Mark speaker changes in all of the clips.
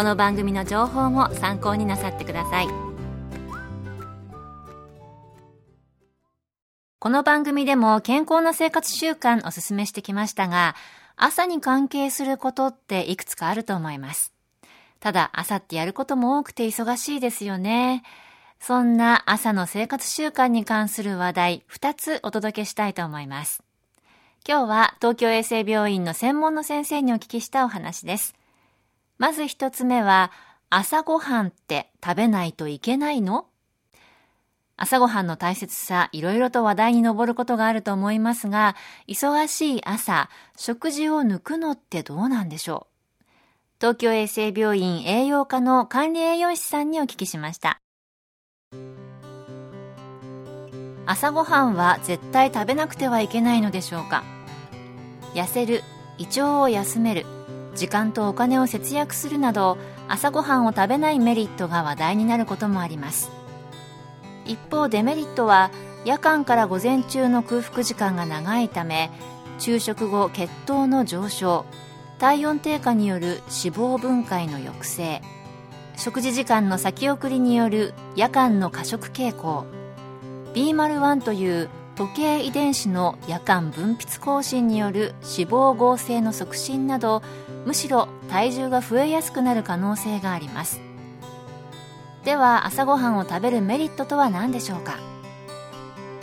Speaker 1: この番組の情報も参考になさってください。この番組でも健康な生活習慣お勧めしてきましたが朝に関係することっていくつかあると思います。ただ朝ってやることも多くて忙しいですよね。そんな朝の生活習慣に関する話題2つお届けしたいと思います。今日は東京衛生病院の専門の先生にお聞きしたお話です。まず一つ目は、朝ごはんって食べないといけないの？朝ごはんの大切さ、いろいろと話題に上ることがあると思いますが、忙しい朝、食事を抜くのってどうなんでしょう？東京衛生病院栄養科の管理栄養士さんにお聞きしました。朝ごはんは絶対食べなくてはいけないのでしょうか？痩せる、胃腸を休める、時間とお金を節約するなど朝ごはんを食べないメリットが話題になることもあります。一方デメリットは夜間から午前中の空腹時間が長いため昼食後血糖の上昇体温低下による脂肪分解の抑制食事時間の先送りによる夜間の過食傾向 B01 という時計遺伝子の夜間分泌更新による脂肪合成の促進などむしろ体重が増えやすくなる可能性があります。では朝ごはんを食べるメリットとは何でしょうか？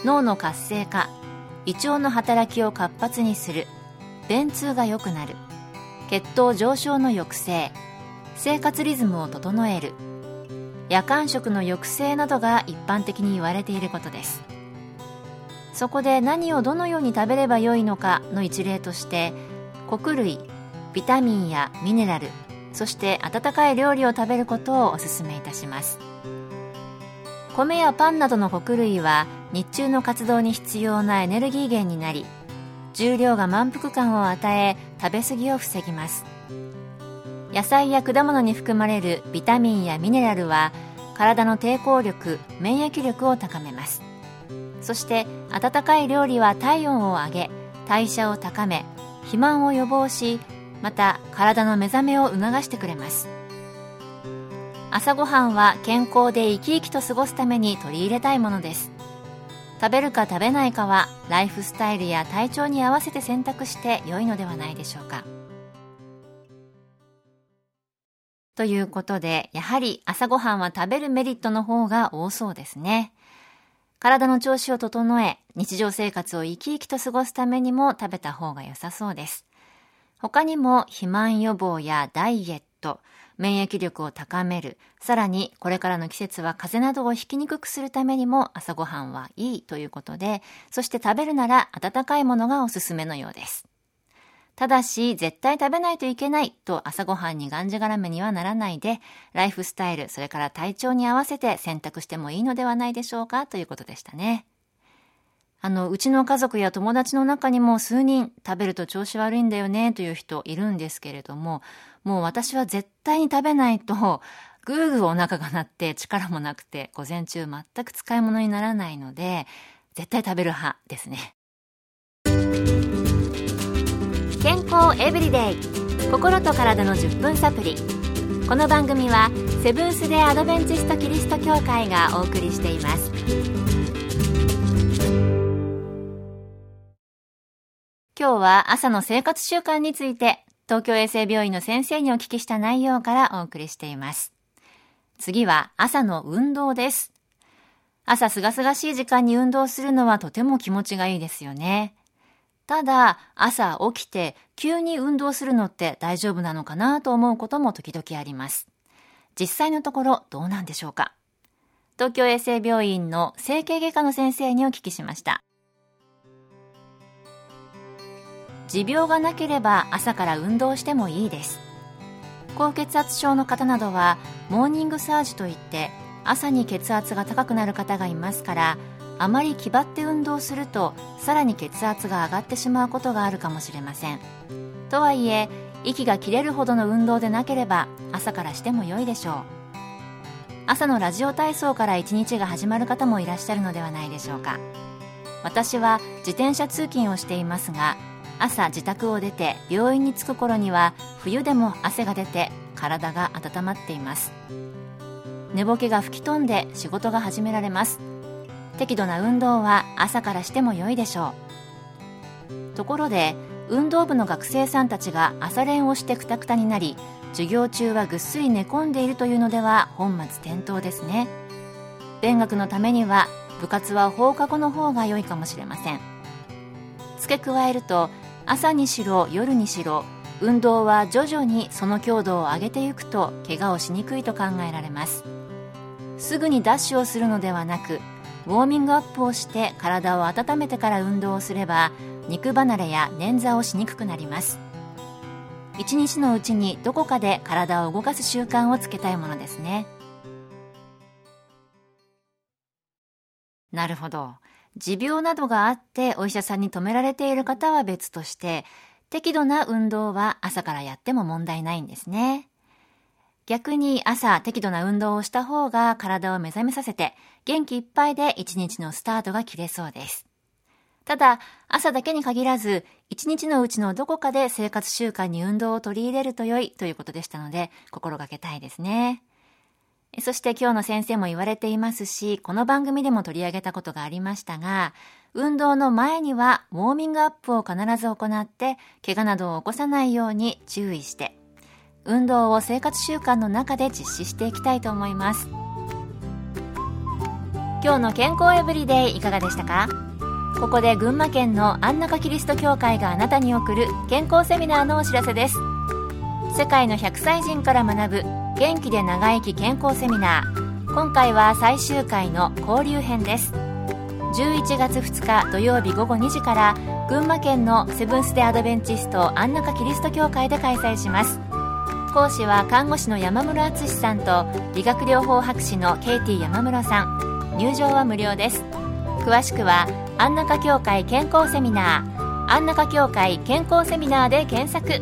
Speaker 1: 脳の活性化胃腸の働きを活発にする便通が良くなる血糖上昇の抑制生活リズムを整える夜間食の抑制などが一般的に言われていることです。そこで何をどのように食べればよいのかの一例として穀類ビタミンやミネラルそして温かい料理を食べることをお勧めいたします。米やパンなどの穀類は日中の活動に必要なエネルギー源になり重量が満腹感を与え食べ過ぎを防ぎます。野菜や果物に含まれるビタミンやミネラルは体の抵抗力免疫力を高めます。そして温かい料理は体温を上げ代謝を高め肥満を予防しまた体の目覚めを促してくれます。朝ごはんは健康で生き生きと過ごすために取り入れたいものです。食べるか食べないかはライフスタイルや体調に合わせて選択して良いのではないでしょうか。ということでやはり朝ごはんは食べるメリットの方が多そうですね。体の調子を整え、日常生活を生き生きと過ごすためにも食べた方が良さそうです。他にも肥満予防やダイエット、免疫力を高める、さらにこれからの季節は風邪などをひきにくくするためにも朝ごはんはいいということで、そして食べるなら温かいものがおすすめのようです。ただし、絶対食べないといけないと朝ごはんにがんじがらめにはならないで、ライフスタイル、それから体調に合わせて選択してもいいのではないでしょうかということでしたね。あの、うちの家族や友達の中にも数人食べると調子悪いんだよねという人いるんですけれども、もう私は絶対に食べないと、ぐーぐーお腹が鳴って力もなくて、午前中全く使い物にならないので、絶対食べる派ですね。健康エブリデイ心と体の10分サプリこの番組はセブンス・デ・アドベンチスト・キリスト教会がお送りしています今日は朝の生活習慣について東京衛生病院の先生にお聞きした内容からお送りしています次は朝の運動です。朝すがすがしい時間に運動するのはとても気持ちがいいですよね。ただ、朝起きて急に運動するのって大丈夫なのかなと思うことも時々あります。実際のところどうなんでしょうか東京衛生病院の整形外科の先生にお聞きしました。持病がなければ朝から運動してもいいです。高血圧症の方などはモーニングサージといって朝に血圧が高くなる方がいますからあまり気張って運動するとさらに血圧が上がってしまうことがあるかもしれません。とはいえ息が切れるほどの運動でなければ朝からしても良いでしょう。朝のラジオ体操から一日が始まる方もいらっしゃるのではないでしょうか。私は自転車通勤をしていますが朝自宅を出て病院に着く頃には冬でも汗が出て体が温まっています。寝ぼけが吹き飛んで仕事が始められます。適度な運動は朝からしても良いでしょう。ところで運動部の学生さんたちが朝練をしてくたくたになり授業中はぐっすり寝込んでいるというのでは本末転倒ですね。勉学のためには部活は放課後の方が良いかもしれません。付け加えると朝にしろ夜にしろ運動は徐々にその強度を上げていくと怪我をしにくいと考えられます。すぐにダッシュをするのではなくウォーミングアップをして体を温めてから運動をすれば肉離れや捻挫をしにくくなります。一日のうちにどこかで体を動かす習慣をつけたいものですね。なるほど。持病などがあってお医者さんに止められている方は別として適度な運動は朝からやっても問題ないんですね。逆に朝適度な運動をした方が体を目覚めさせて元気いっぱいで一日のスタートが切れそうです。ただ、朝だけに限らず、一日のうちのどこかで生活習慣に運動を取り入れると良いということでしたので、心がけたいですね。そして今日の先生も言われていますし、この番組でも取り上げたことがありましたが、運動の前にはウォーミングアップを必ず行って、怪我などを起こさないように注意して、運動を生活習慣の中で実施していきたいと思います。今日の健康エブリデイいかがでしたか？ここで群馬県の安中キリスト教会があなたに送る健康セミナーのお知らせです。世界の100歳人から学ぶ元気で長生き健康セミナー。今回は最終回の交流編です。11月2日土曜日午後2時から群馬県のセブンス・デ・アドベンチスト安中キリスト教会で開催します。講師は看護師の山室敦さんと理学療法博士のケイティ山室さん。入場は無料です。詳しくは安中協会健康セミナー。安中協会健康セミナーで検索。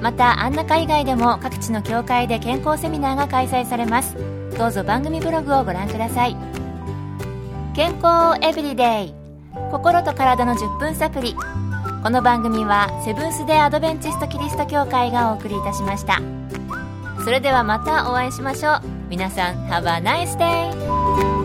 Speaker 1: また安中以外でも各地の協会で健康セミナーが開催されます。どうぞ番組ブログをご覧ください。健康エブリデイ。心と体の10分サプリこの番組はセブンス・デ・アドベンチスト・キリスト教会がお送りいたしましたそれではまたお会いしましょう皆さん Have a nice day!